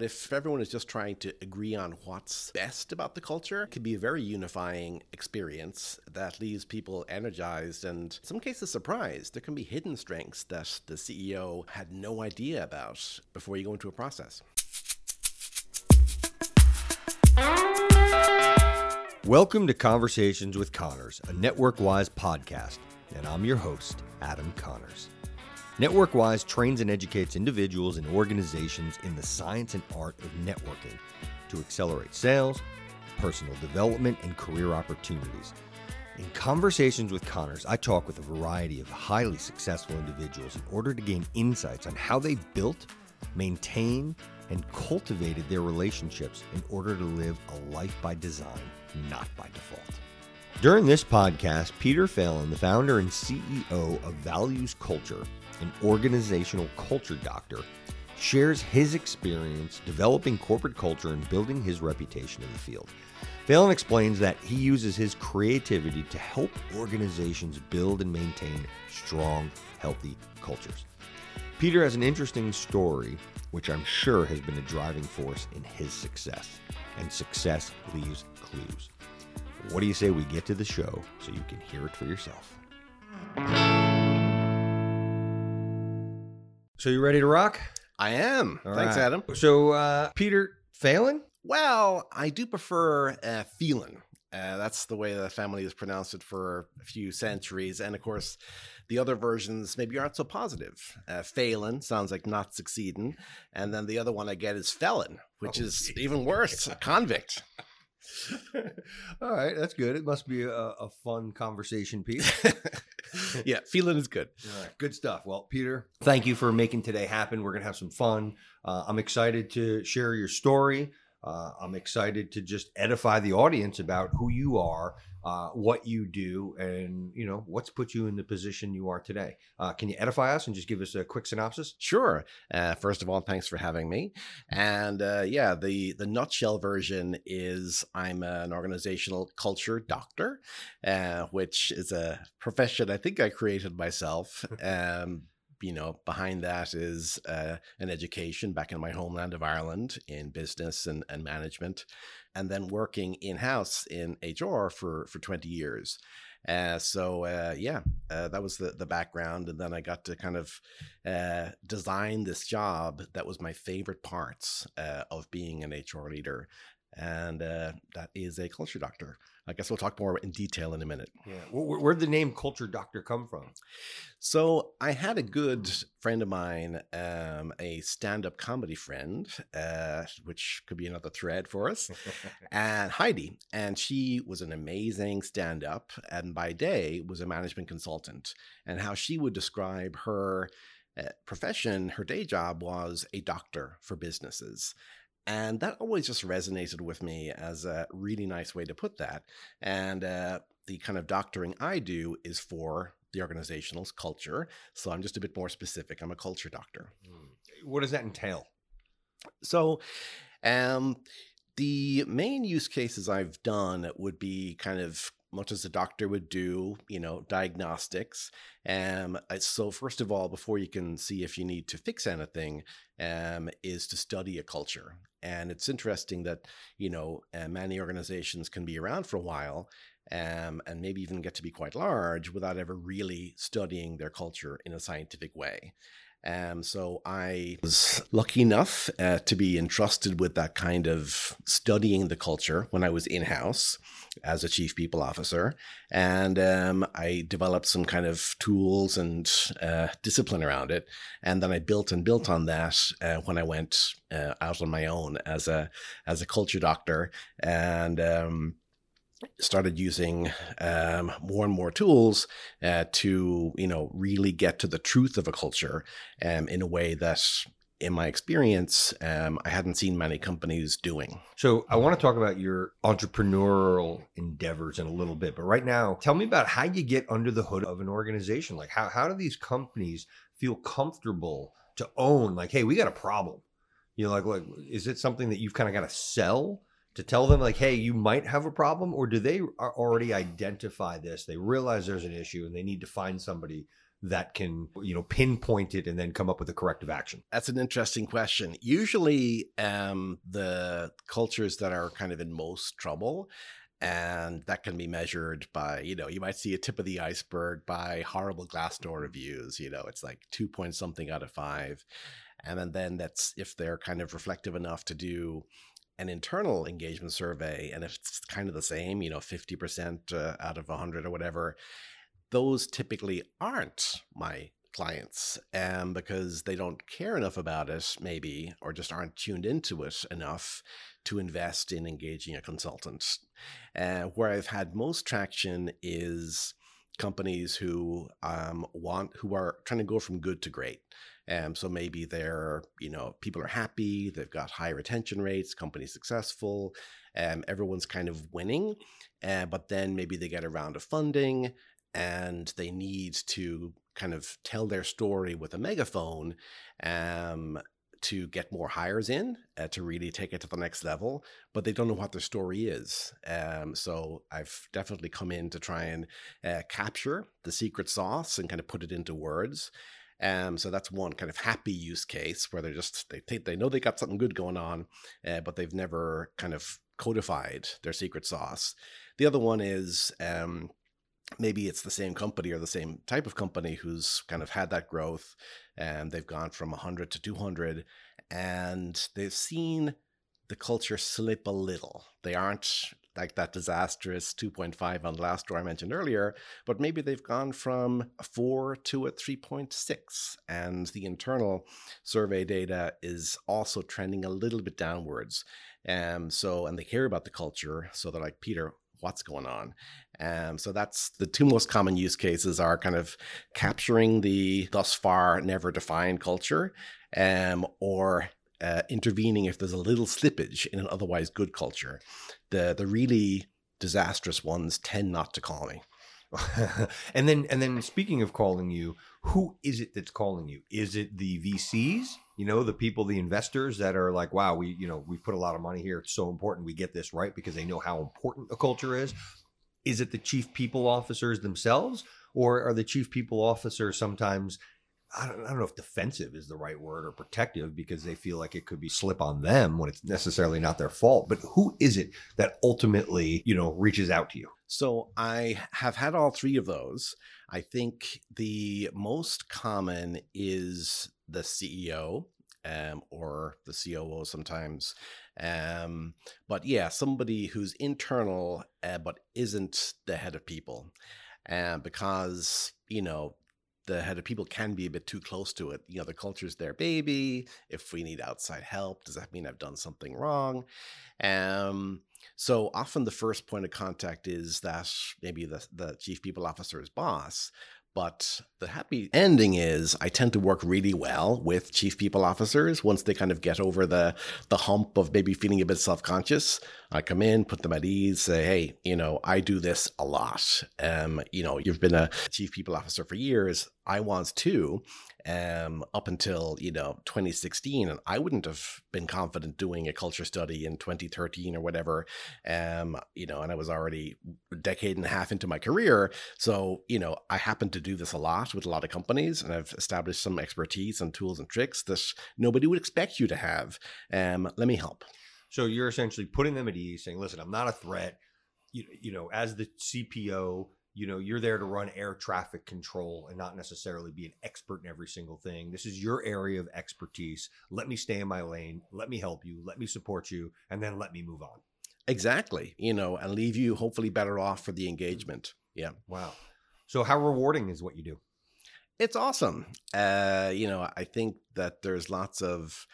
If everyone is just trying to agree on what's best about the culture, it can be a very unifying experience that leaves people energized and, in some cases, surprised. There can be hidden strengths that the CEO had no idea about before you go into a process. Welcome to Conversations with Connors, a NetworkWise podcast, and I'm your host, Adam Connors. NetworkWise trains and educates individuals and organizations in the science and art of networking to accelerate sales, personal development, and career opportunities. In conversations with Connors, I talk with a variety of highly successful individuals in order to gain insights on how they built, maintained, and cultivated their relationships in order to live a life by design, not by default. During this podcast, Peter Phelan, the founder and CEO of Values Culture, an organizational culture doctor, shares his experience developing corporate culture and building his reputation in the field. Phelan explains that he uses his creativity to help organizations build and maintain strong, healthy cultures. Peter has an interesting story, which I'm sure has been a driving force in his success. And success leaves clues. What do you say we get to the show so you can hear it for yourself? So you ready to rock? I am. All Thanks, right. Adam. So uh, Peter Phelan? Well, I do prefer uh, Phelan. Uh, that's the way the family has pronounced it for a few centuries. And of course, the other versions maybe aren't so positive. Uh, Phelan sounds like not succeeding. And then the other one I get is felon, which Oh, is geez. even worse, a convict. All right, that's good. It must be a, a fun conversation piece. yeah, feeling is good. All right, good stuff. Well, Peter, thank you for making today happen. We're going to have some fun. Uh, I'm excited to share your story. Uh, I'm excited to just edify the audience about who you are, uh, what you do, and you know what's put you in the position you are today. Uh, can you edify us and just give us a quick synopsis? Sure. Uh, first of all, thanks for having me. And uh, yeah, the the nutshell version is I'm an organizational culture doctor, uh, which is a profession I think I created myself. Um, you know, behind that is uh, an education back in my homeland of Ireland in business and, and management, and then working in house in HR for for 20 years. Uh, so uh, yeah, uh, that was the the background, and then I got to kind of uh, design this job that was my favorite parts uh, of being an HR leader, and uh, that is a culture doctor. I guess we'll talk more in detail in a minute. Yeah, where, where'd the name Culture Doctor come from? So I had a good friend of mine, um, a stand-up comedy friend, uh, which could be another thread for us, and Heidi, and she was an amazing stand-up, and by day was a management consultant, and how she would describe her uh, profession, her day job was a doctor for businesses. And that always just resonated with me as a really nice way to put that. And uh, the kind of doctoring I do is for the organizational culture. So I'm just a bit more specific. I'm a culture doctor. What does that entail? So, um, the main use cases I've done would be kind of much as a doctor would do, you know, diagnostics. Um, so first of all, before you can see if you need to fix anything, um, is to study a culture. And it's interesting that you know uh, many organizations can be around for a while, um, and maybe even get to be quite large without ever really studying their culture in a scientific way. Um, so I was lucky enough uh, to be entrusted with that kind of studying the culture when I was in house as a chief people officer, and um, I developed some kind of tools and uh, discipline around it, and then I built and built on that uh, when I went uh, out on my own as a as a culture doctor, and. Um, started using um, more and more tools uh, to you know really get to the truth of a culture um, in a way that in my experience um, i hadn't seen many companies doing So I want to talk about your entrepreneurial endeavors in a little bit, but right now, tell me about how you get under the hood of an organization. Like how how do these companies feel comfortable to own? Like, hey, we got a problem. You know, like, like is it something that you've kind of got to sell to tell them, like, hey, you might have a problem, or do they already identify this? They realize there's an issue and they need to find somebody that can you know pinpoint it and then come up with a corrective action. That's an interesting question. Usually um, the cultures that are kind of in most trouble and that can be measured by you know you might see a tip of the iceberg by horrible glassdoor reviews you know it's like two point something out of five. And then, then that's if they're kind of reflective enough to do an internal engagement survey and if it's kind of the same you know 50% uh, out of 100 or whatever those typically aren't my clients. Because they don't care enough about it maybe or just aren't tuned into it enough to invest in engaging a consultant. Uh, where i've had most traction is companies who um, want who are trying to go from good to great um, so maybe they're, you know, people are happy, they've got high retention rates, company's successful, um, everyone's kind of winning. Uh, but then maybe they get a round of funding and they need to kind of tell their story with a megaphone um, to get more hires in uh, to really take it to the next level, but they don't know what their story is. Um, so I've definitely come in to try and uh, capture the secret sauce and kind of put it into words. Um, so that's one kind of happy use case where they're just they think they know they got something good going on, uh, but they've never kind of codified their secret sauce. The other one is um, maybe it's the same company or the same type of company who's kind of had that growth, and they've gone from 100 to 200, and they've seen the culture slip a little. They aren't like that disastrous 2.5 on the Glassdoor I mentioned earlier, but maybe they've gone from a 4 to a 3.6. And the internal survey data is also trending a little bit downwards. Um, so, and they care about the culture. So they're like, Peter, what's going on. Um, so that's the two most common use cases are kind of capturing the thus far never defined culture um, or uh, intervening if there's a little slippage in an otherwise good culture. The the really disastrous ones tend not to call me. and then and then speaking of calling you, who is it that's calling you? Is it the VCs? You know, the people, the investors that are like, wow, we, you know, we put a lot of money here. It's so important we get this right because they know how important the culture is. Is it the chief people officers themselves? Or are the chief people officers sometimes I don't, I don't know if defensive is the right word or protective because they feel like it could be slip on them when it's necessarily not their fault. But who is it that ultimately, you know, reaches out to you? So I have had all three of those. I think the most common is the CEO um, or the COO sometimes. Um, but yeah, somebody who's internal uh, but isn't the head of people. Uh, because you know the head of people can be a bit too close to it. You know, the culture's their baby. If we need outside help, does that mean I've done something wrong? Um, so often the first point of contact is that maybe the, the chief people officer's boss, but the happy ending is I tend to work really well with chief people officers once they kind of get over the the hump of maybe feeling a bit self-conscious. I come in, put them at ease, say, hey, you know, I do this a lot. Um, you know, you've been a chief people officer for years. I was too um, up until you know 2016, and I wouldn't have been confident doing a culture study in 2013 or whatever. Um, you know, and I was already a decade and a half into my career, so you know I happen to do this a lot with a lot of companies, and I've established some expertise and tools and tricks that nobody would expect you to have. Um, let me help. So you're essentially putting them at ease, saying, "Listen, I'm not a threat." You, you know, as the CPO, you know you're there to run air traffic control and not necessarily be an expert in every single thing. This is your area of expertise. Let me stay in my lane. Let me help you. Let me support you. And then let me move on. Exactly. You know and leave you hopefully better off for the engagement. Yeah. Wow. So how rewarding is what you do? It's awesome. Uh you know i think that there's lots of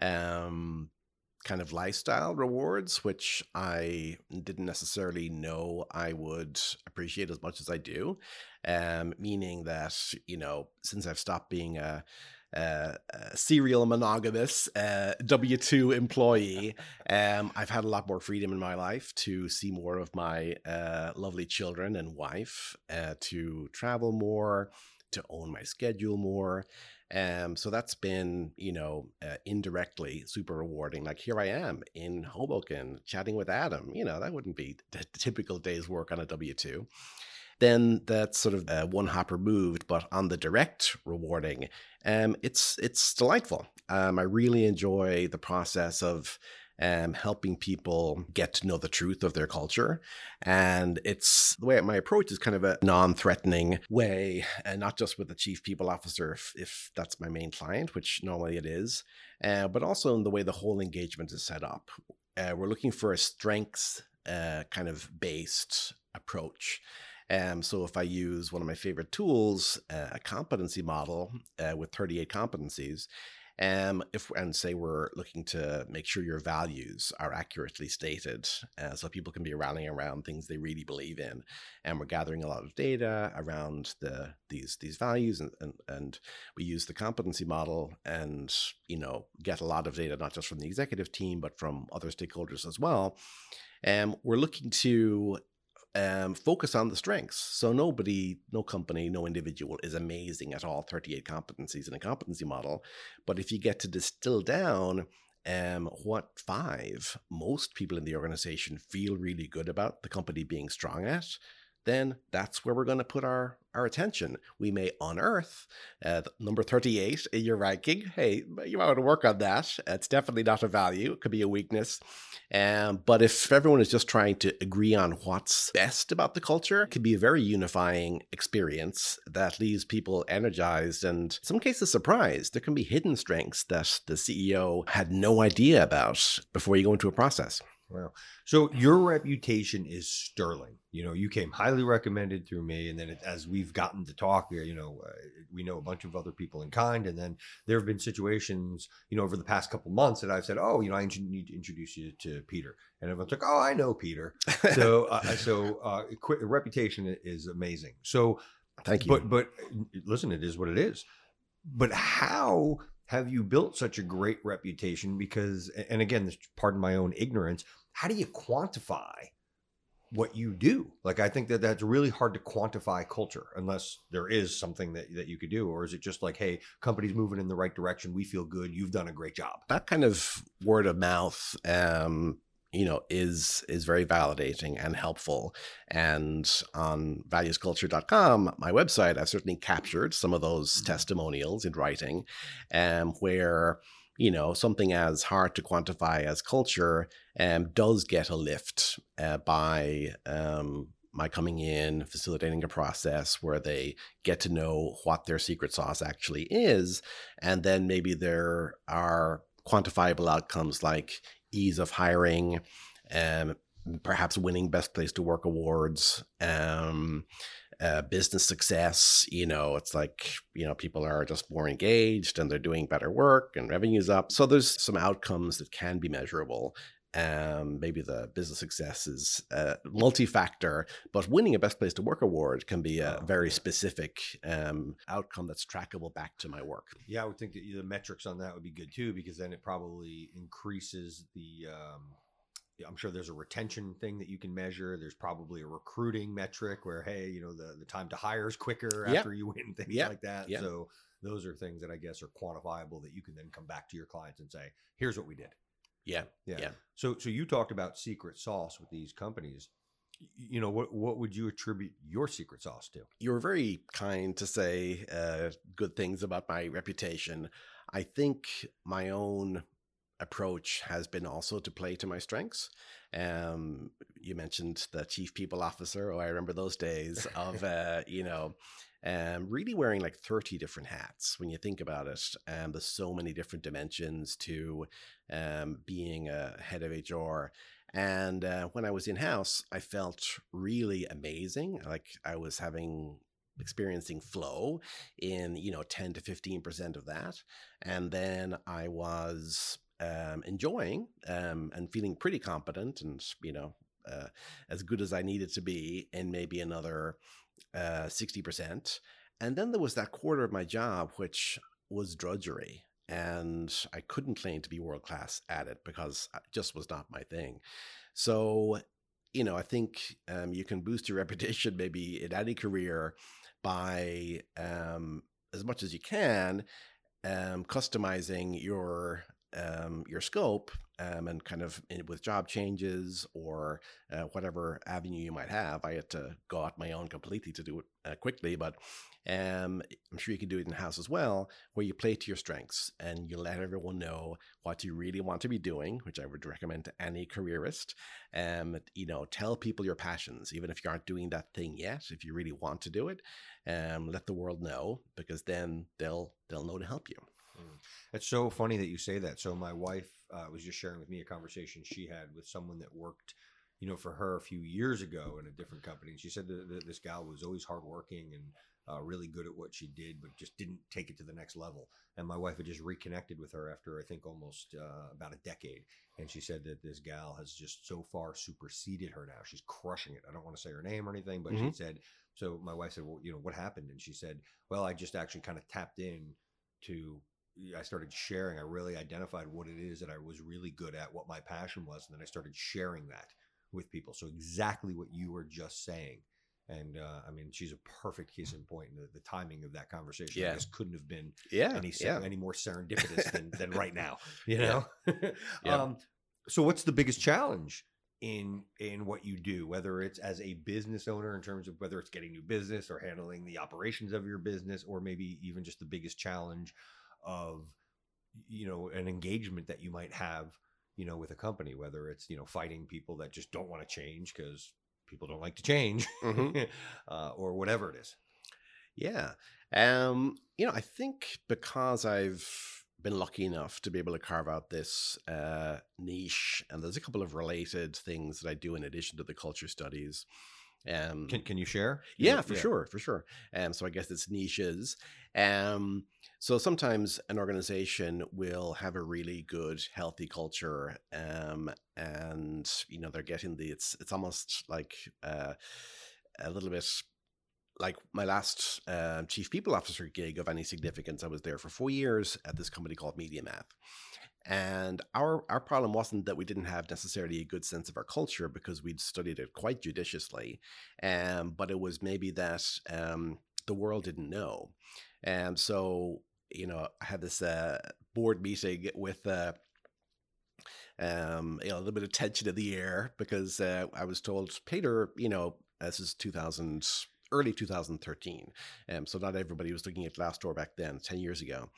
um kind of lifestyle rewards, which I didn't necessarily know I would appreciate as much as I do. Um, meaning that, you know, since I've stopped being a, a, a serial monogamous uh, W 2 employee, um, I've had a lot more freedom in my life to see more of my uh, lovely children and wife, uh, to travel more, to own my schedule more. Um, so that's been, you know, uh, indirectly super rewarding. Like here I am in Hoboken chatting with Adam. You know, that wouldn't be the typical day's work on a W two. then that's sort of uh, one hop removed. But on the direct rewarding, um, it's it's delightful. Um, I really enjoy the process of um, helping people get to know the truth of their culture. And it's the way my approach is kind of a non threatening way, and not just with the chief people officer, if, if that's my main client, which normally it is, uh, but also in the way the whole engagement is set up. Uh, we're looking for a strengths uh, kind of based approach. Um, so if I use one of my favorite tools, uh, a competency model uh, with 38 competencies, um, if and say we're looking to make sure your values are accurately stated, uh, so people can be rallying around things they really believe in, and we're gathering a lot of data around the these these values, and and, and we use the competency model, and you know get a lot of data not just from the executive team but from other stakeholders as well. And um, we're looking to um, focus on the strengths. So nobody, no company, no individual is amazing at all 38 competencies in a competency model. But if you get to distill down um, what five most people in the organization feel really good about the company being strong at, then that's where we're going to put our, our attention. We may unearth uh, number 38 in your ranking. Hey, you might want to work on that. It's definitely not a value, it could be a weakness. Um, but if everyone is just trying to agree on what's best about the culture, it can be a very unifying experience that leaves people energized and, in some cases, surprised. There can be hidden strengths that the CEO had no idea about before you go into a process. Wow. So your reputation is sterling. You know, you came highly recommended through me, and then it, as we've gotten to talk, here you know, uh, we know a bunch of other people in kind, and then there have been situations, you know, over the past couple months that I've said, oh, you know, I need to introduce you to Peter, and everyone's like, oh, I know Peter. So, uh, so uh, reputation is amazing. So, thank you. But but listen, it is what it is. But how have you built such a great reputation? Because, and again, this, pardon my own ignorance how do you quantify what you do? Like, I think that that's really hard to quantify culture unless there is something that, that you could do. Or is it just like, hey, company's moving in the right direction. We feel good. You've done a great job. That kind of word of mouth, um, you know is is very validating and helpful and on valuesculture.com my website i've certainly captured some of those mm-hmm. testimonials in writing um, where you know, something as hard to quantify as culture um, does get a lift uh, by um, my coming in, facilitating a process where they get to know what their secret sauce actually is. And then maybe there are quantifiable outcomes like ease of hiring, um, perhaps winning Best Place to Work awards, um, uh, business success. You know, it's like, you know, people are just more engaged and they're doing better work and revenue's up. So there's some outcomes that can be measurable. Um, maybe the business success is uh, multi-factor, but winning a Best Place to Work award can be a oh, very yeah. specific um, outcome that's trackable back to my work. Yeah, I would think that the metrics on that would be good too, because then it probably increases the um, I'm sure there's a retention thing that you can measure. There's probably a recruiting metric where, hey, you know, the, the time to hire is quicker yep. after you win, things yep. like that. Yep. So those are things that I guess are quantifiable that you can then come back to your clients and say, here's what we did. Yeah. Yeah. yeah. So so you talked about secret sauce with these companies. You know, what what would you attribute your secret sauce to? You were very kind to say uh, good things about my reputation. I think my own approach has been also to play to my strengths. Um, you mentioned the chief people officer. Oh, I remember those days of, uh, you know, um, really wearing like 30 different hats when you think about it. Um, there's so many different dimensions to um, being a head of HR. And uh, when I was in house, I felt really amazing. Like I was having experiencing flow in you know 10 to 15% of that and then i was um, enjoying um, and feeling pretty competent and you know uh, as good as I needed to be in maybe another uh, sixty percent. And then there was that quarter of my job which was drudgery, and I couldn't claim to be world class at it because it just was not my thing. So you know, I think um, you can boost your reputation maybe in any career by um, as much as you can um, customizing your um, your scope um, and kind of in, with job changes or uh, whatever avenue you might have. I had to go out my own completely to do it uh, quickly, but um, I'm sure you can do it in house as well, where you play to your strengths and you let everyone know what you really want to be doing, which I would recommend to any careerist. Um, you know, tell people your passions, even if you aren't doing that thing yet. If you really want to do it, um, let the world know because then they'll they'll know to help you. Mm. It's so funny that you say that. So my wife uh, was just sharing with me a conversation she had with someone that worked, you know, for her a few years ago in a different company. And she said that this gal was always hardworking and uh, really good at what she did, but just didn't take it to the next level. And my wife had just reconnected with her after I think almost uh, about a decade, and she said that this gal has just so far superseded her now. She's crushing it. I don't want to say her name or anything, but mm-hmm. she said. So my wife said, "Well, you know, what happened?" And she said, "Well, I just actually kind of tapped in to I started sharing. I really identified what it is that I was really good at, what my passion was, and then I started sharing that with people. So exactly what you were just saying. And uh, I mean, she's a perfect case in point. The, the timing of that conversation, yeah. just couldn't have been yeah, any yeah. any more serendipitous than, than right now. You know. Yeah. um, so, what's the biggest challenge in in what you do whether it's as a business owner in terms of whether it's getting new business or handling the operations of your business or maybe even just the biggest challenge of you know an engagement that you might have you know with a company whether it's you know fighting people that just don't want to change because people don't like to change mm-hmm. uh, or whatever it is yeah um you know i think because i've been lucky enough to be able to carve out this uh, niche and there's a couple of related things that i do in addition to the culture studies um, can can you share? Yeah, for yeah. sure, for sure. Um, so I guess it's niches. Um, so sometimes an organization will have a really good, healthy culture, um, and you know they're getting the it's it's almost like uh, a little bit like my last uh, chief people officer gig of any significance. I was there for four years at this company called MediaMath. And our our problem wasn't that we didn't have necessarily a good sense of our culture because we'd studied it quite judiciously, um, but it was maybe that um, the world didn't know. And so, you know, I had this uh, board meeting with uh, um, you know, a little bit of tension in the air because uh, I was told, Peter, you know, this is 2000, early 2013. Um, so not everybody was looking at Glassdoor back then, 10 years ago.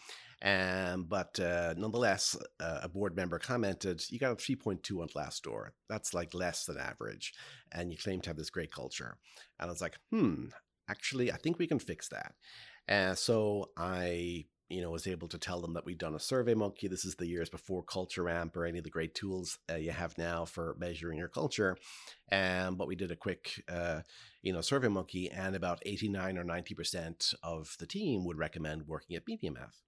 Um, but uh, nonetheless, uh, a board member commented, "You got a 3.2 on Glassdoor. That's like less than average, and you claim to have this great culture." And I was like, "Hmm, actually, I think we can fix that." And so I you know, was able to tell them that we'd done a survey monkey. This is the years before Culture Amp or any of the great tools uh, you have now for measuring your culture. Um, but we did a quick, uh, you know, survey monkey, and about 89 or 90% of the team would recommend working at MediaMath.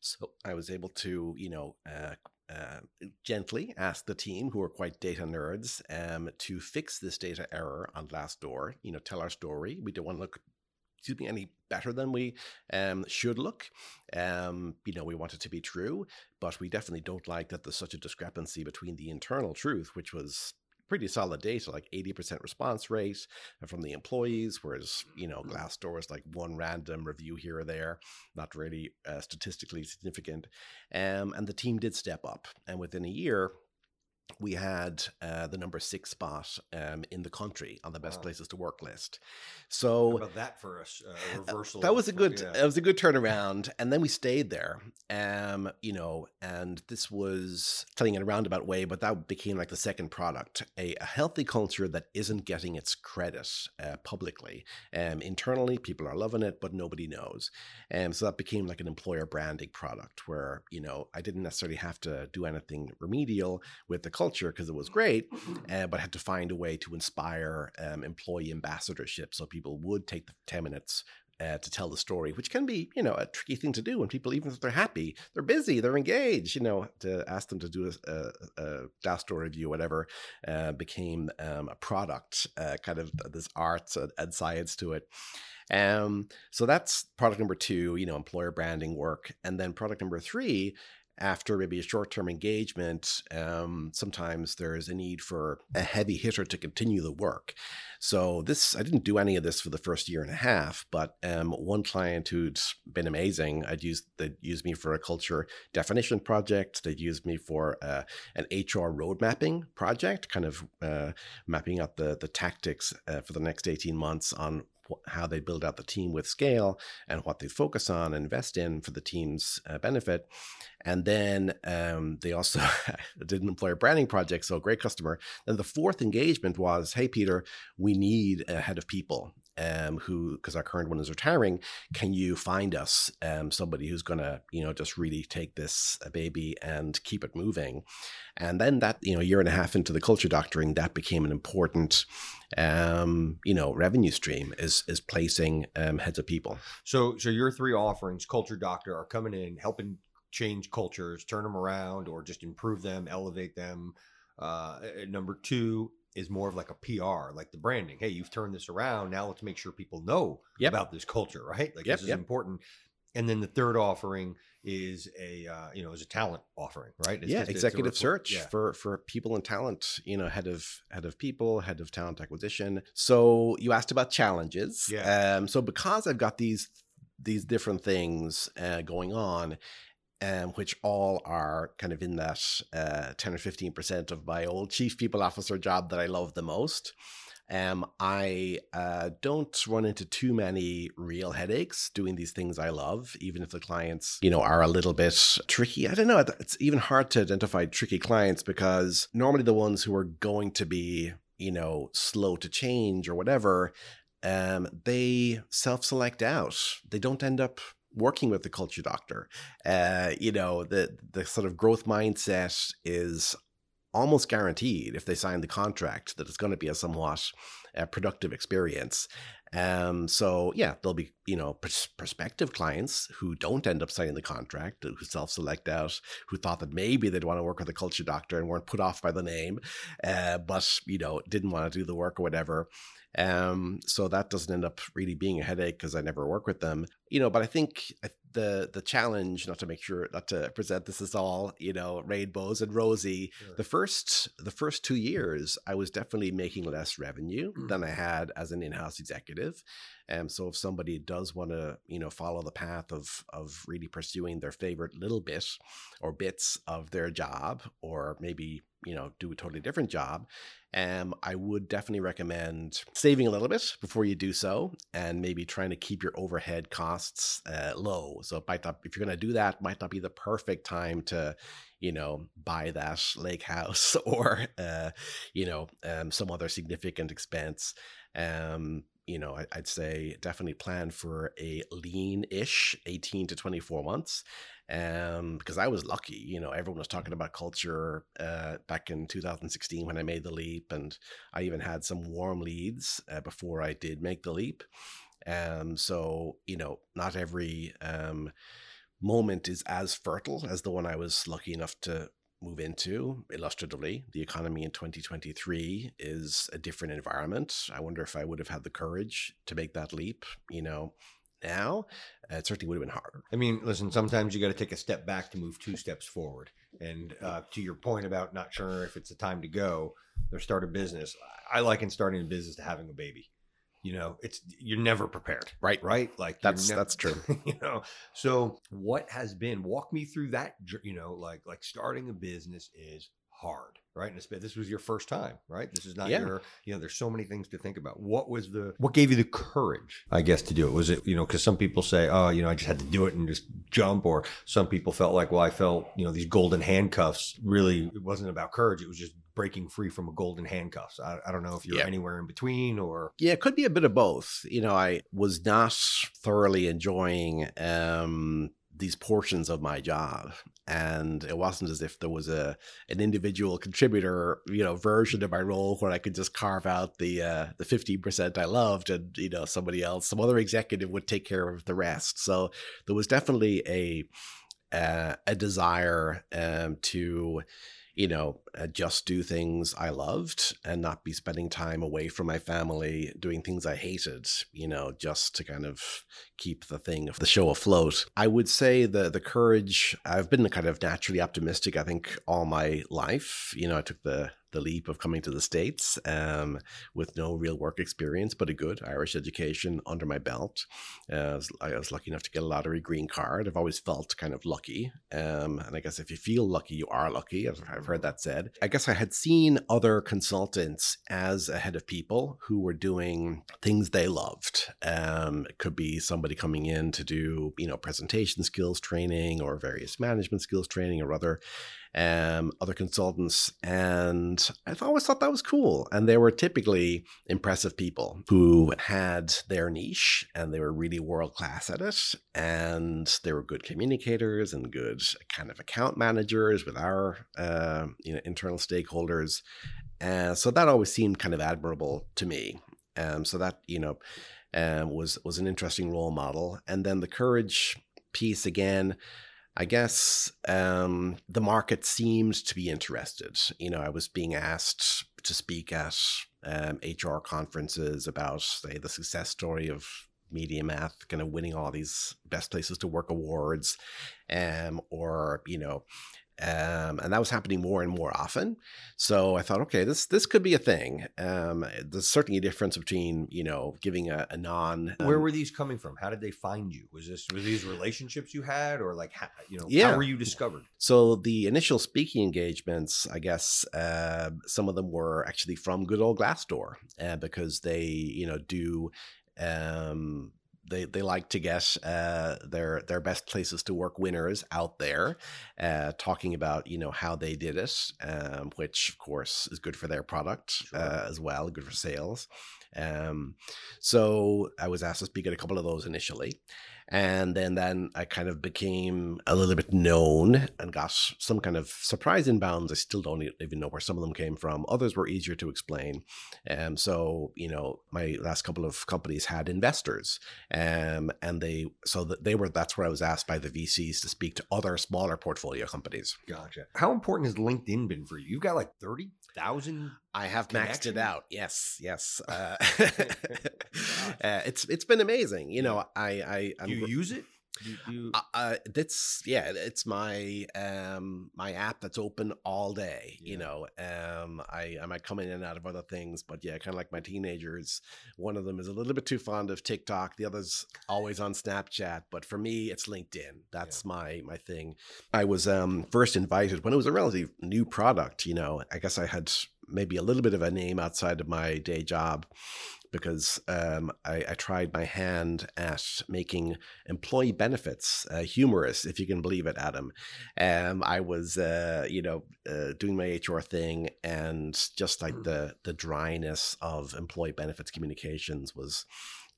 So I was able to, you know, uh, uh, gently ask the team, who are quite data nerds, um, to fix this data error on Glassdoor. You know, tell our story. We don't want to look, excuse me, any better than we um, should look. Um, you know, we want it to be true, but we definitely don't like that there's such a discrepancy between the internal truth, which was pretty solid data, like 80% response rate from the employees, whereas, you know, mm-hmm. Glassdoor is like one random review here or there, not really uh, statistically significant. Um, and the team did step up. And within a year, we had uh, the number six spot um, in the country on the best wow. places to work list. So How about that for us, uh, reversal. that was a good. Yeah. It was a good turnaround, and then we stayed there. Um, you know, and this was telling in a roundabout way, but that became like the second product: a, a healthy culture that isn't getting its credit uh, publicly. Um, internally, people are loving it, but nobody knows. And um, so that became like an employer branding product, where you know I didn't necessarily have to do anything remedial with the culture because it was great, uh, but had to find a way to inspire um, employee ambassadorship so people would take the 10 minutes uh, to tell the story, which can be, you know, a tricky thing to do when people, even if they're happy, they're busy, they're engaged, you know, to ask them to do a, a, a Glassdoor review, whatever, uh, became um, a product, uh, kind of this art and science to it. Um, so that's product number two, you know, employer branding work. And then product number three after maybe a short term engagement, um, sometimes there's a need for a heavy hitter to continue the work. So this, I didn't do any of this for the first year and a half, but um, one client who'd been amazing, I'd used they'd used me for a culture definition project. They'd used me for uh, an HR road mapping project, kind of uh, mapping out the the tactics uh, for the next eighteen months on how they build out the team with scale and what they focus on and invest in for the team's uh, benefit. And then um, they also did an employer branding project, so a great customer. Then the fourth engagement was, "Hey Peter, we need a head of people um, who, because our current one is retiring, can you find us um, somebody who's going to, you know, just really take this uh, baby and keep it moving? And then that, you know, year and a half into the culture doctoring, that became an important, um, you know, revenue stream is is placing um, heads of people. So, so your three offerings, culture doctor, are coming in helping change cultures, turn them around, or just improve them, elevate them. Uh, number two is more of like a PR, like the branding. Hey, you've turned this around. Now let's make sure people know yep. about this culture, right? Like yep, this is yep. important. And then the third offering is a uh, you know is a talent offering, right? It's yeah, executive search yeah. for for people and talent. You know, head of head of people, head of talent acquisition. So you asked about challenges. Yeah. Um, so because I've got these these different things uh, going on um, which all are kind of in that uh, 10 or 15% of my old chief people officer job that I love the most. Um, I uh, don't run into too many real headaches doing these things I love, even if the clients, you know, are a little bit tricky. I don't know. It's even hard to identify tricky clients because normally the ones who are going to be, you know, slow to change or whatever, um, they self-select out. They don't end up working with the culture doctor. Uh, you know, the the sort of growth mindset is almost guaranteed if they sign the contract that it's going to be a somewhat uh, productive experience. Um, so yeah, there'll be you know pers- prospective clients who don't end up signing the contract, who self-select out, who thought that maybe they'd want to work with a culture doctor and weren't put off by the name, uh, but you know didn't want to do the work or whatever. Um, so that doesn't end up really being a headache because I never work with them, you know. But I think the the challenge, not to make sure, not to present this as all you know rainbows and rosy. Sure. The first the first two years, I was definitely making less revenue mm. than I had as an in house executive. And um, so if somebody does want to, you know, follow the path of of really pursuing their favorite little bit or bits of their job, or maybe you know do a totally different job um, I would definitely recommend saving a little bit before you do so, and maybe trying to keep your overhead costs uh, low. So, it might not, if you're going to do that, might not be the perfect time to, you know, buy that lake house or, uh, you know, um, some other significant expense. Um, you know, I, would say definitely plan for a lean ish 18 to 24 months um, because I was lucky. You know, everyone was talking about culture uh, back in 2016 when I made the leap, and I even had some warm leads uh, before I did make the leap. Um, so you know, not every um, moment is as fertile as the one I was lucky enough to move into. Illustratively, the economy in 2023 is a different environment. I wonder if I would have had the courage to make that leap. You know, now, uh, it certainly would have been harder. I mean, listen, sometimes you got to take a step back to move two steps forward. And uh, to your point about not sure if it's the time to go or start a business, I liken starting a business to having a baby. You know, it's you're never prepared, right? Right? Like that's never, that's true. You know, so what has been? Walk me through that. You know, like like starting a business is hard right? And this was your first time, right? This is not yeah. your, you know, there's so many things to think about. What was the, what gave you the courage, I guess, to do it? Was it, you know, because some people say, oh, you know, I just had to do it and just jump. Or some people felt like, well, I felt, you know, these golden handcuffs really, it wasn't about courage. It was just breaking free from a golden handcuffs. I, I don't know if you're yeah. anywhere in between or. Yeah, it could be a bit of both. You know, I was not thoroughly enjoying, um, these portions of my job and it wasn't as if there was a an individual contributor you know version of my role where i could just carve out the uh the 15% i loved and you know somebody else some other executive would take care of the rest so there was definitely a uh, a desire um to you know, uh, just do things I loved and not be spending time away from my family doing things I hated, you know, just to kind of keep the thing of the show afloat. I would say the the courage, I've been kind of naturally optimistic, I think, all my life. You know, I took the the leap of coming to the States um, with no real work experience, but a good Irish education under my belt. Uh, I, was, lucky enough to get a lottery green card. I've always felt kind of lucky. Um, and I guess if you feel lucky, you are lucky. I've, heard that said. I guess I had seen other consultants as a head of people who were doing things they loved. Um, it could be somebody coming in to do, you know, presentation skills training or various management skills training or other um, other consultants, and I've always thought that was cool. And they were typically impressive people who had their niche and they were really world class at it, and they were good communicators and good kind of account managers with our uh, you know internal stakeholders. Uh, so that always seemed kind of admirable to me. Um, so that you know um, was was an interesting role model, and then the courage piece again I guess um, the market seemed to be interested. You know, I was being asked to speak at um, HR conferences about, say, the success story of MediaMath, kind of winning all these best places to work awards, um, or you know, um, and that was happening more and more often. So I thought, okay, this this could be a thing. Um, there's certainly a difference between you know giving a, a non. Um, Where were these coming from? How did they find you? Was this were these relationships you had, or like how, you know yeah. how were you discovered? So the initial speaking engagements, I guess, uh, some of them were actually from good old Glassdoor, uh, because they you know do um, they they like to get uh, their their best places to work winners out there, uh, talking about you know how they did it, um, which of course is good for their product sure. uh, as well, good for sales. Um, so I was asked to speak at a couple of those initially, and then then I kind of became a little bit known and got some kind of surprise inbounds. I still don't even know where some of them came from. Others were easier to explain. Um, so you know, my last couple of companies had investors, um, and they so that they were that's where I was asked by the VCs to speak to other smaller portfolio companies. Gotcha. How important has LinkedIn been for you? You've got like thirty thousand. I have maxed it out. Yes, yes. Uh, uh, it's it's been amazing. You know, I I I'm, you use it. You, you... Uh, uh, that's yeah. It's my um my app that's open all day. Yeah. You know, um, I I might come in and out of other things, but yeah, kind of like my teenagers. One of them is a little bit too fond of TikTok. The other's always on Snapchat. But for me, it's LinkedIn. That's yeah. my my thing. I was um first invited when it was a relatively new product. You know, I guess I had maybe a little bit of a name outside of my day job because um, I, I, tried my hand at making employee benefits uh, humorous, if you can believe it, Adam. Um, I was, uh, you know, uh, doing my HR thing, and just like mm. the the dryness of employee benefits communications was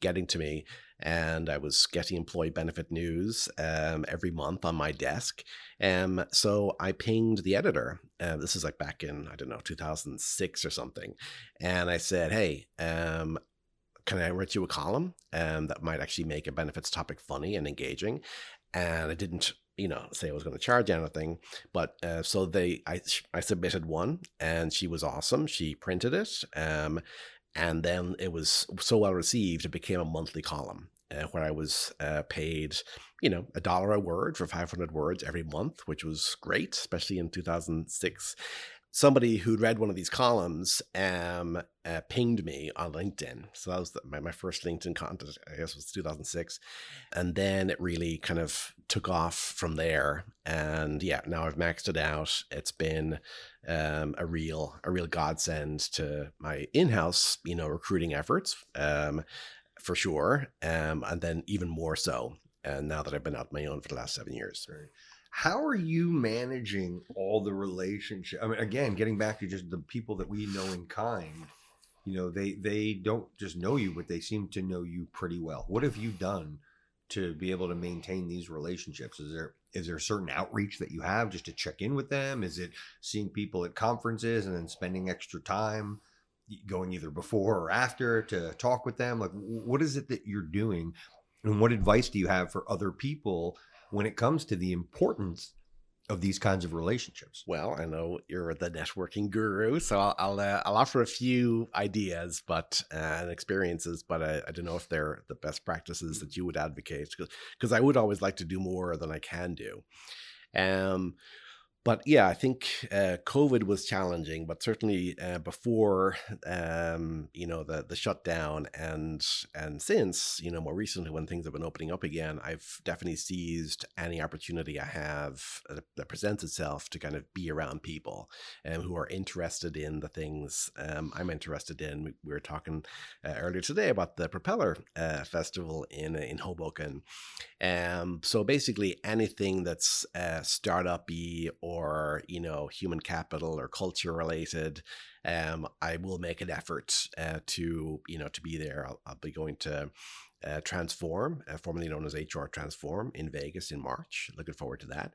getting to me and I was getting employee benefit news um, every month on my desk. Um, so I pinged the editor. Uh, this is like back in, I don't know, 2006 or something. And I said, hey, um, can I write you a column um, that might actually make a benefits topic funny and engaging? And I didn't you know say I was going to charge anything but uh, so they I I submitted one and she was awesome she printed it um and then it was so well received it became a monthly column uh, where I was uh, paid, you know, a dollar a word for 500 words every month, which was great, especially in 2006. Somebody who'd read one of these columns um, uh, pinged me on LinkedIn. So that was the, my, my first LinkedIn content, I guess was 2006. And then it really kind of took off from there. And yeah, now I've maxed it out. It's been um, a real, a real godsend to my in-house, you know, recruiting efforts. Um, for sure. Um, and then even more so and now that I've been out on my own for the last seven years. Right. How are you managing all the relationship? I mean, again, getting back to just the people that we know in kind, you know, they they don't just know you, but they seem to know you pretty well. What have you done to be able to maintain these relationships? Is there is there a certain outreach that you have just to check in with them? Is it seeing people at conferences and then spending extra time? going either before or after to talk with them? Like, what is it that you're doing? And what advice do you have for other people when it comes to the importance of these kinds of relationships? Well, I know you're the networking guru, so I'll I'll, uh, I'll offer a few ideas, but uh, and experiences, but I, I don't know if they're the best practices that you would advocate because I would always like to do more than I can do. Um, but yeah, I think uh, COVID was challenging, but certainly uh, before um, you know the the shutdown and and since you know more recently when things have been opening up again, I've definitely seized any opportunity I have that presents itself to kind of be around people um, who are interested in the things um, I'm interested in. We, we were talking uh, earlier today about the Propeller uh, Festival in in Hoboken, um, so basically anything that's uh, startup-y or you know human capital or culture related um, i will make an effort uh, to you know to be there. I'll, I'll be going to uh, transform uh, formerly known as hr transform in vegas in march. Looking forward to that.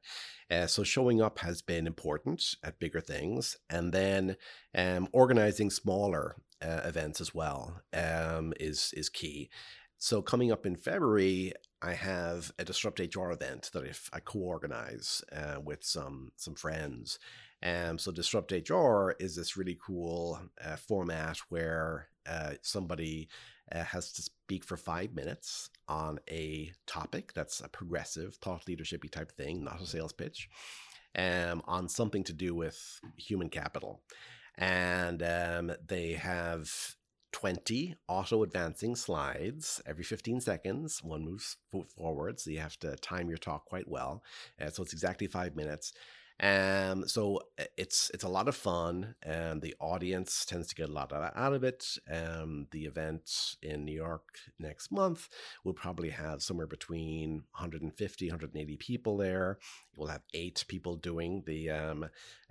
Uh, so showing up has been important at bigger things and then um, organizing smaller uh, events as well um, is is key so coming up in February, I have a Disrupt HR event that if I co-organize uh, with some some friends. Um, so Disrupt HR is this really cool uh, format where uh, somebody uh, has to speak for five minutes on a topic that's a progressive thought leadershipy type thing, not a sales pitch, um, on something to do with human capital. And um, they have 20 auto advancing slides every 15 seconds. One moves forward, so you have to time your talk quite well. Uh, so it's exactly five minutes. Um, so uh, it's it's a lot of fun, and the audience tends to get a lot out of it. Um, the event in New York next month will probably have somewhere between 150, 180 people there. We'll have eight people doing the um,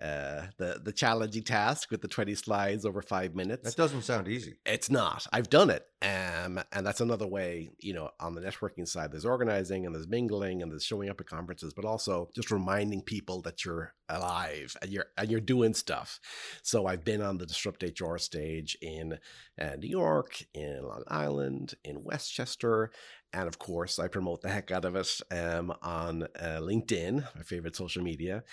uh, the the challenging task with the 20 slides over five minutes. That doesn't sound easy. It's not. I've done it, um, and that's another way. You know, on the networking side, there's organizing and there's mingling and there's showing up at conferences, but also just reminding people that you're you're alive and you're and you're doing stuff. So I've been on the Disrupt HR stage in uh, New York, in Long Island, in Westchester, and of course, I promote the heck out of it um, on uh, LinkedIn, my favorite social media.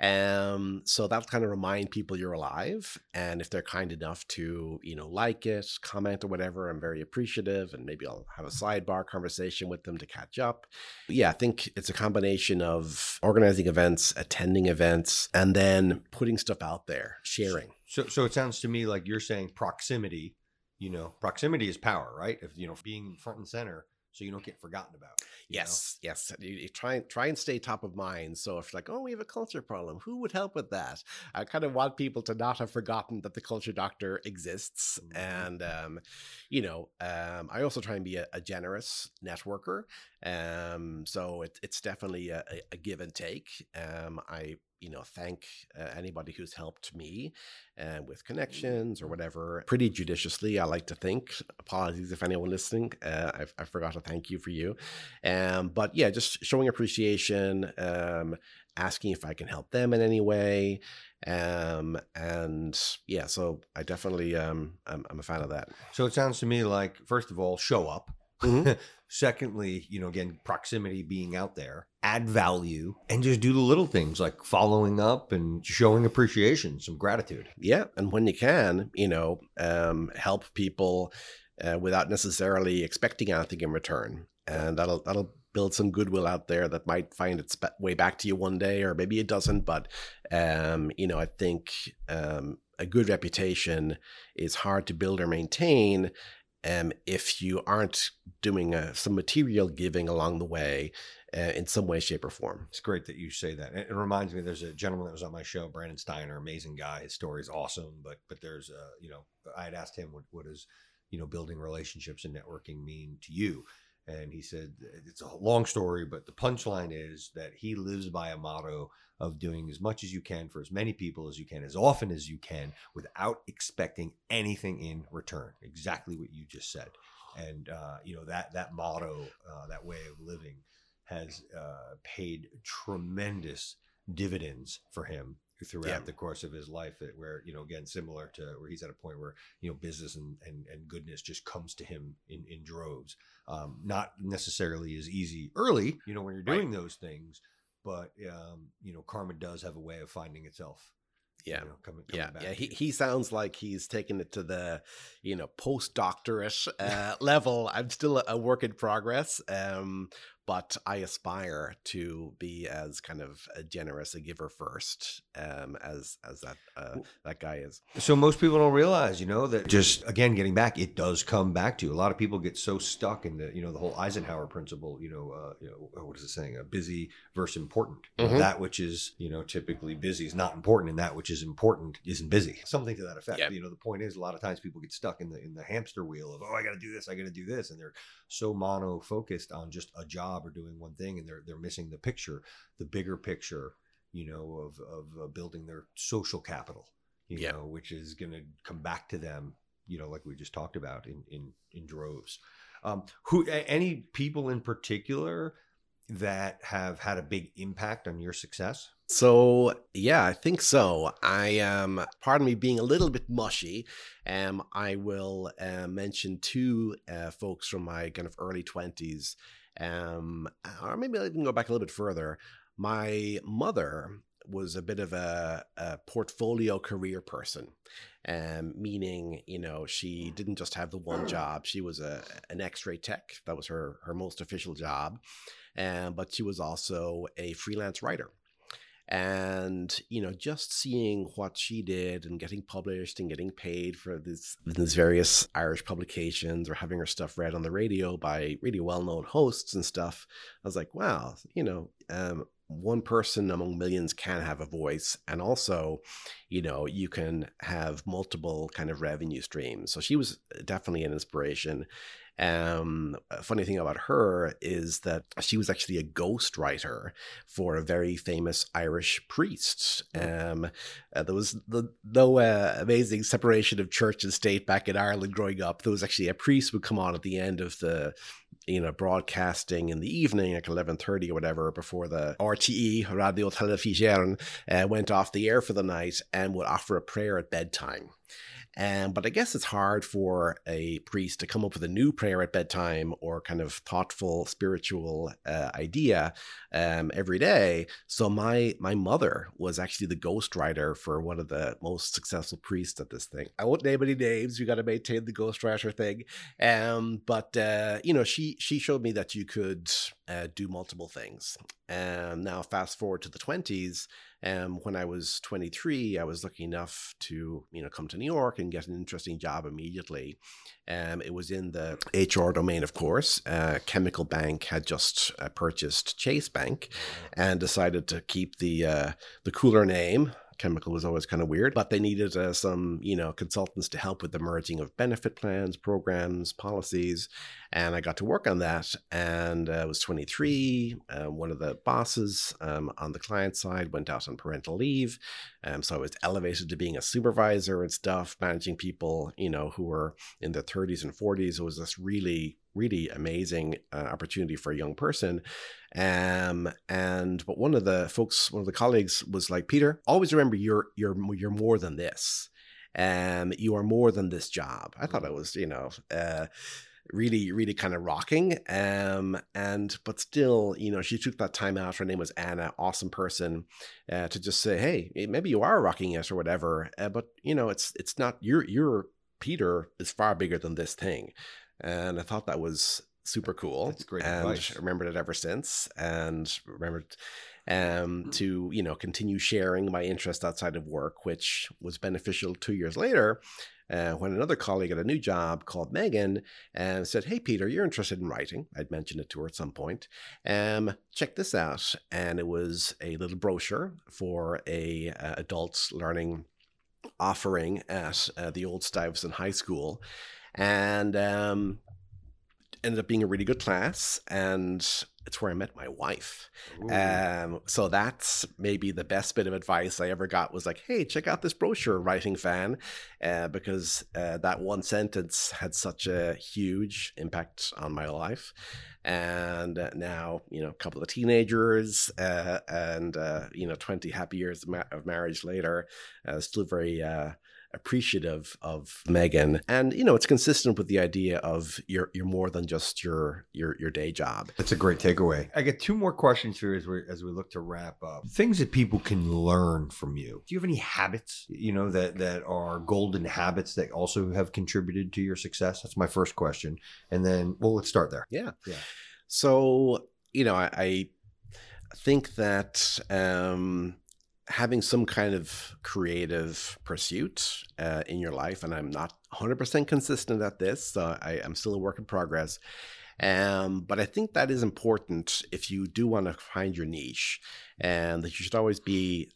Um, so that'll kind of remind people you're alive. And if they're kind enough to, you know, like it, comment or whatever, I'm very appreciative. And maybe I'll have a sidebar conversation with them to catch up. But yeah, I think it's a combination of organizing events, attending events, and then putting stuff out there, sharing. So, so it sounds to me like you're saying proximity. You know, proximity is power, right? If you know, being front and center so you don't get forgotten about. Yes, know? yes. You, you, try try and stay top of mind. So if like, oh, we have a culture problem, who would help with that? I kind of want people to not have forgotten that the culture doctor exists, mm-hmm. and um, you know, um, I also try and be a, a generous networker. Um, so it, it's definitely a, a, give and take. Um, I you know thank uh, anybody who's helped me uh, with connections or whatever. Pretty judiciously i like to think. Apologies if anyone listening uh, I, I, forgot to thank you for you. Um, but yeah just showing appreciation um, asking if i can help them in any way. Um, and yeah so i definitely um, I'm, I'm a fan of that. So it sounds to me like first of all show up Mm-hmm. Secondly, you know, again, proximity being out there, add value, and just do the little things like following up and showing appreciation, some gratitude. Yeah, and when you can, you know, um, help people uh, without necessarily expecting anything in return, and that'll that'll build some goodwill out there that might find its way back to you one day, or maybe it doesn't. But um, you know, I think um, a good reputation is hard to build or maintain um, if you aren't doing a, some material giving along the way uh, in some way, shape, or form. It's great that you say that. It, reminds me, there's a gentleman that was on my show, Brandon Steiner, amazing guy. His story is awesome, but but there's uh, you know, I had asked him what what is you know building relationships and networking mean to you, and he said it's a long story, but the punchline is that he lives by a motto of doing as much as you can for as many people as you can, as often as you can, without expecting anything in return. Exactly what you just said, and uh, you know that that motto, uh, that way of living, has uh, paid tremendous dividends for him throughout yeah. the course of his life that where you know again similar to where he's at a point where you know business and and, and goodness just comes to him in in droves um, not necessarily as easy early you know when you're doing right. those things but um, you know, karma does have a way of finding itself. Yeah. you know, coming, coming Yeah, back yeah. He he sounds like he's taken it to the, you know, postdoctorate uh, level. I'm still a, a work in progress, um, but I aspire to be as kind of a generous a giver first, um, as as that uh, that guy is. So most people don't realize, you know, that just again getting back, it does come back to you. A lot of people get so stuck in the, you know, the whole Eisenhower principle. You know, uh, you know, what is it saying? Uh, busy versus important. Mhm. That which is, you know, typically busy is not important, and that which is important isn't busy. Something to that effect. Yeah. You know, the point is, a lot of times people get stuck in the in the hamster wheel of, oh, I got to do this, I got to do this, and they're so mono focused on just a job or doing one thing, and they're they're missing the picture, the bigger picture. You know, of of uh, building their social capital you Yeah. know, which is going to come back to them, you know, like we just talked about in in in droves. Um, who any people in particular that have had a big impact on your success? So yeah, I think so. I um, pardon me being a little bit mushy. Um, I will uh, mention two uh, folks from my kind of early twenties, um, or maybe I can go back a little bit further. My mother was a bit of a, a portfolio career person, um, meaning you know she didn't just have the one job. She was a an X-ray tech. That was her her most official job, um, but she was also a freelance writer and you know just seeing what she did and getting published and getting paid for this these various irish publications or having her stuff read on the radio by really well-known hosts and stuff i was like wow you know um, one person among millions can have a voice and also you know you can have multiple kind of revenue streams so she was definitely an inspiration um, a funny thing about her is that she was actually a ghostwriter for a very famous Irish priest. Um, uh, there was the, no uh, amazing separation of church and state back in Ireland growing up. There was actually a priest would come on at the end of the you know broadcasting in the evening like 11.30 or whatever before the RTE Raidió Teilifís Éireann uh, went off the air for the night and would offer a prayer at bedtime um, but I guess it's hard for a priest to come up with a new prayer at bedtime or kind of thoughtful spiritual uh, idea um, every day. So my my mother was actually the ghostwriter for one of the most successful priests at this thing. I won't name any names. We got to maintain the ghostwriter thing. Um, but uh, you know, she she showed me that you could uh, do multiple things. And now fast forward to the twenties. Um, when I was 23, I was lucky enough to, you know, come to New York and get an interesting job immediately. Um, it was in the HR domain, of course. Uh, Chemical Bank had just uh, purchased Chase Bank and decided to keep the uh, the cooler name. Chemical was always kind of weird, but they needed uh, some, you know, consultants to help with the merging of benefit plans, programs, policies, and I got to work on that. And uh, I was 23. Uh, one of the bosses um, on the client side went out on parental leave, um, so I was elevated to being a supervisor and stuff, managing people, you know, who were in their 30s and 40s. It was this really, really amazing uh, opportunity for a young person. Um, and but one of the folks, one of the colleagues, was like, Peter, always remember you're you're you're more than this. Um, you are more than this job. I thought it was, you know, uh, really, really kind of rocking. Um, and but still, you know, she took that time out. Her name was Anna, awesome person, uh, to just say, hey, maybe you are rocking it or whatever. Uh, but you know, it's it's not your your Peter is far bigger than this thing. And I thought that was super cool. That's great and advice. remembered it ever since. And remembered um, to you know continue sharing my interest outside of work, which was beneficial two years later. Uh, when another colleague at a new job called Megan and said, "Hey Peter, you're interested in writing." I'd mentioned it to her at some point. Um, check this out, and it was a little brochure for a uh, adults learning offering at uh, the old Stuyvesant High School, and um, ended up being a really good class. And it's where I met my wife. Um, so that's maybe the best bit of advice I ever got was like, hey, check out this brochure, writing fan, uh, because uh, that one sentence had such a huge impact on my life. And uh, now, you know, a couple of teenagers uh, and, uh, you know, 20 happy years of, ma- of marriage later, uh, still very, uh, appreciative of Megan. And, you know, it's consistent with the idea of you're, you're more than just your, your, your day job. That's a great takeaway. I get two more questions here as we, as we look to wrap up. Things that people can learn from you. Do you have any habits, you know, that, that are golden habits that also have contributed to your success? That's my first question. And then, well, let's start there. Yeah. Yeah. So, you know, I, I think that um, having some kind of creative pursuit uh, in your life, and I'm not 100% consistent at this, so I, am still a work in progress. Um, but I think that is important if you do want to find your niche, and that you should always be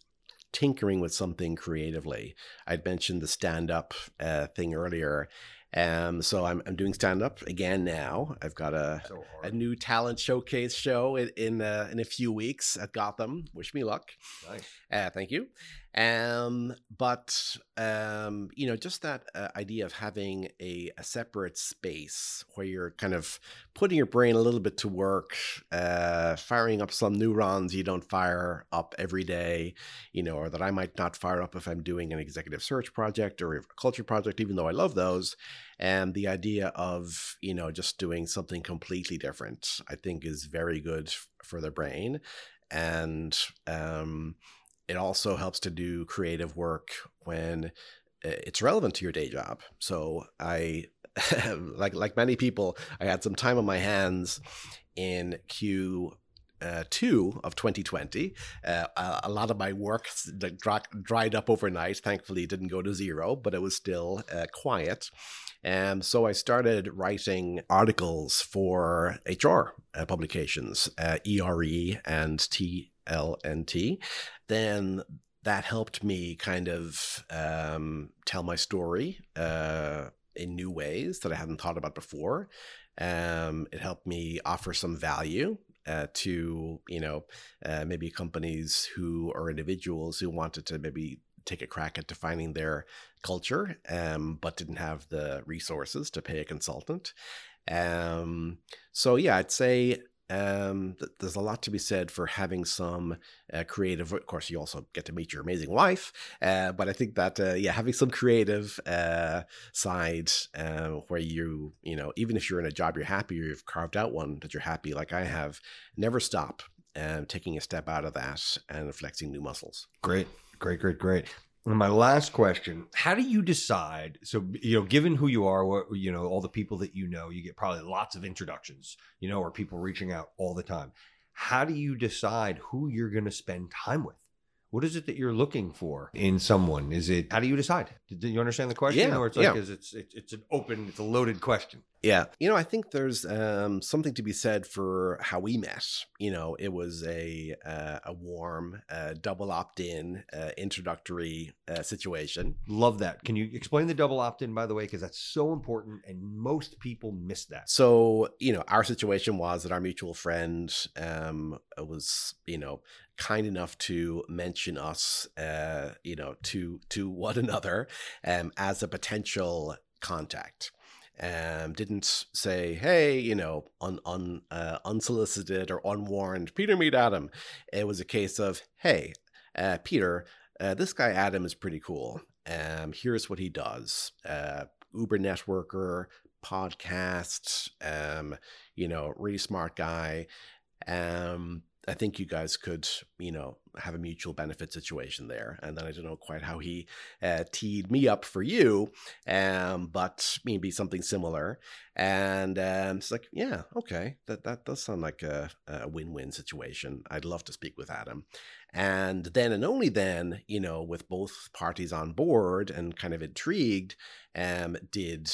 tinkering with something creatively. I'd mentioned the stand up uh, thing earlier, um, so I'm, I'm doing stand up again now. I've got a so a new talent showcase show in in, uh, in, a few weeks at Gotham. Wish me luck. Nice. Uh, thank you. Um, but um, you know, just that uh, idea of having a, a separate space where you're kind of putting your brain a little bit to work, uh, firing up some neurons you don't fire up every day, you know, or that I might not fire up if I'm doing an executive search project or a culture project, even though I love those. And the idea of you know just doing something completely different, I think, is very good for the brain, and um it also helps to do creative work when uh, it's relevant to your day job. So I like like many people, I had some time on my hands in Q uh, two of 2020. Uh, a, lot of my work dried up overnight. Thankfully, didn't go to zero, but it was still uh, quiet. And so I started writing articles for HR uh, publications, ERE uh, and T LNT, then that helped me kind of um, tell my story uh, in new ways that I hadn't thought about before. Um, it helped me offer some value uh, to you know uh, maybe companies who or individuals who wanted to maybe take a crack at defining their culture um, but didn't have the resources to pay a consultant um, so yeah i'd say um, th- there's a lot to be said for having some uh, creative. Of course, you also get to meet your amazing wife, uh, but I think that uh, yeah, having some creative uh, side uh, where you you know even if you're in a job you're happy or you've carved out one that you're happy, like I have, never stop um, taking a step out of that and flexing new muscles. Great, great, great, great. And my last question: How do you decide? So you know, given who you are, what you know, all the people that you know, you get probably lots of introductions, you know, or people reaching out all the time. How do you decide who you're going to spend time with? what is it that you're looking for in someone? Is it how do you decide? Do you understand the question? Yeah, or it's like yeah. is it's it's an open, it's a loaded question. Yeah, you know, I think there's um, something to be said for how we met. You know, it was a uh, a warm, uh, double opt-in, uh, introductory uh, situation. Love that. Can you explain the double opt-in, by the way, because that's so important, and most people miss that. So, you know, our situation was that our mutual friend um, was, you know, kind enough to mention us, uh, you know, to to one another um, as a potential contact. Um, didn't say, hey, you know, un, un, uh, unsolicited or unwarned, Peter, meet Adam. It was a case of, hey, uh, Peter, uh, this guy Adam is pretty cool. Um, here's what he does. Uh, Uber networker, podcast, um, you know, really smart guy. Um, I think you guys could, you know, have a mutual benefit situation there. And then I don't know quite how he uh, teed me up for you, um, but maybe something similar. And um, it's like, yeah, okay, that that does sound like a, a win-win situation. I'd love to speak with Adam. And then and only then, you know, with both parties on board and kind of intrigued, um, did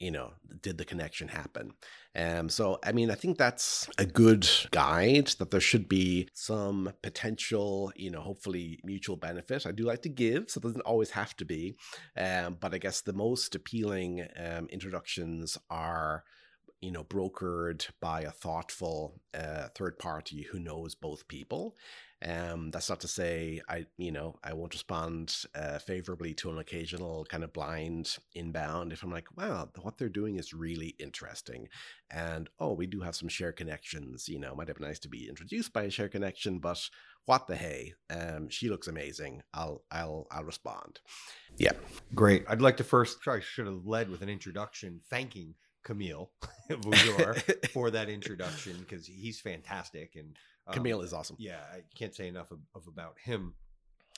you know, did the connection happen? Um, so, I mean, I think that's a good guide that there should be some potential, you know, hopefully mutual benefit. I do like to give, so it doesn't always have to be. Um, but I guess the most appealing um, introductions are you know brokered by a thoughtful uh, third party who knows both people Um, that's not to say I, you know, I won't respond uh, favorably to an occasional kind of blind inbound if I'm like, wow, what they're doing is really interesting, and oh, we do have some share connections. You know, might have been nice to be introduced by a share connection, but what the hey? Um, she looks amazing. I'll, I'll, I'll respond. Yeah, great. I'd like to first. I should have led with an introduction, thanking Camille for that introduction because he's fantastic and um, Camille is awesome. Yeah, I can't say enough of, of about him.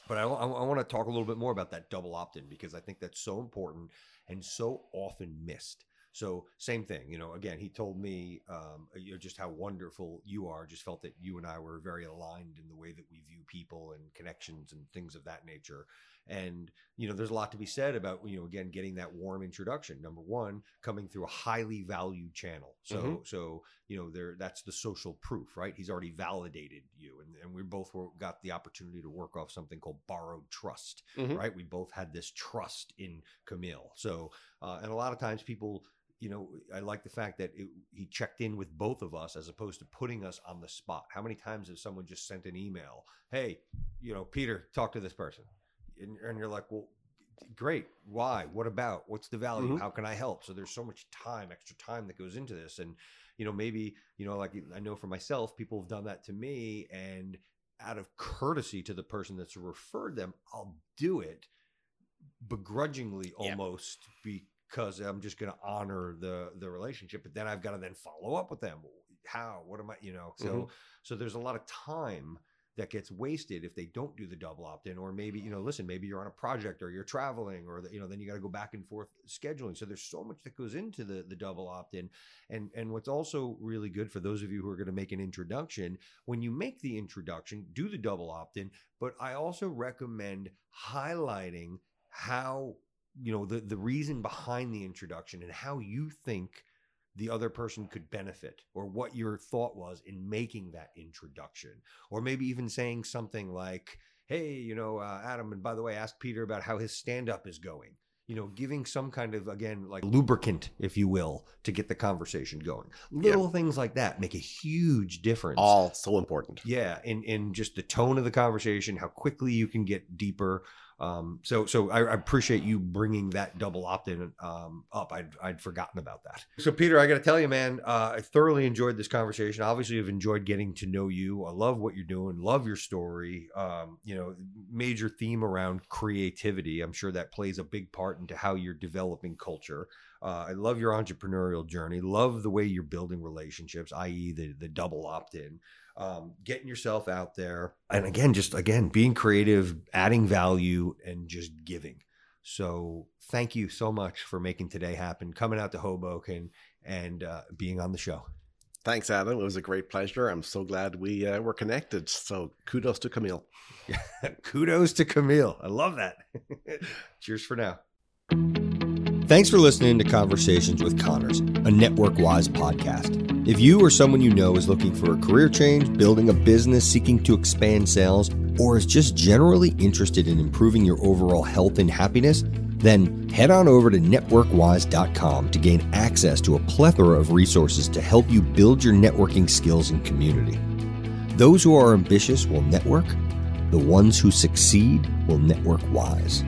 But I, I, I want to talk a little bit more about that double opt in because I think that's so important and so often missed. So same thing, you know. Again, he told me, um, you know, just how wonderful you are. Just felt that you and I were very aligned in the way that we view people and connections and things of that nature. And you know, there's a lot to be said about you know, again, getting that warm introduction. Number one, coming through a highly valued channel. So mm-hmm. so you know, there that's the social proof, right? He's already validated you, and, and we both were, got the opportunity to work off something called borrowed trust, mm-hmm. right? We both had this trust in Camille. So uh, and a lot of times people you know, I like the fact that it, he checked in with both of us as opposed to putting us on the spot. How many times has someone just sent an email, "Hey, you know, Peter, talk to this person," and, and you're like, "Well, great. Why? What about? What's the value? Mm-hmm. How can I help?" So there's so much time, extra time that goes into this, and you know, maybe you know, like I know for myself, people have done that to me, and out of courtesy to the person that's referred them, I'll do it begrudgingly almost yeah because I'm just going to honor the the relationship. But then I've got to then follow up with them. How? What am I? You know. So mm-hmm. so there's a lot of time that gets wasted if they don't do the double opt in, or maybe you know, mm. listen, maybe you're on a project or you're traveling, or the, you know, then you got to go back and forth scheduling. So there's so much that goes into the the double opt in, and and what's also really good for those of you who are going to make an introduction, when you make the introduction, do the double opt in. But I also recommend highlighting how you know the the reason behind the introduction and how you think the other person could benefit or what your thought was in making that introduction or maybe even saying something like hey you know uh, adam and by the way ask peter about how his stand up is going. You know giving some kind of again like lubricant if you will to get the conversation going. Little yeah. things like that make a huge difference. All so important. Yeah in in just the tone of the conversation how quickly you can get deeper um, so, so I, I, appreciate you bringing that double opt-in um, up. I'd, I'd forgotten about that. So, Peter, I got to tell you, man, uh, I thoroughly enjoyed this conversation. Obviously, I've enjoyed getting to know you. I love what you're doing. Love your story. Um, you know, major theme around creativity. I'm sure that plays a big part into how you're developing culture. Uh, I love your entrepreneurial journey. Love the way you're building relationships, i.e., the the double opt-in um, getting yourself out there and again just again being creative adding value and just giving. So thank you so much for making today happen coming out to hoboken and uh, being on the show. Thanks adam. It was a great pleasure. I'm so glad we uh, were connected. So kudos to camille. Kudos to camille. I love that. Cheers for now Thanks for listening to Conversations with Connors, a Network Wise podcast. If you or someone you know is looking for a career change, building a business, seeking to expand sales, or is just generally interested in improving your overall health and happiness, then head on over to networkwise.com to gain access to a plethora of resources to help you build your networking skills and community. Those who are ambitious will network, the ones who succeed will network wise.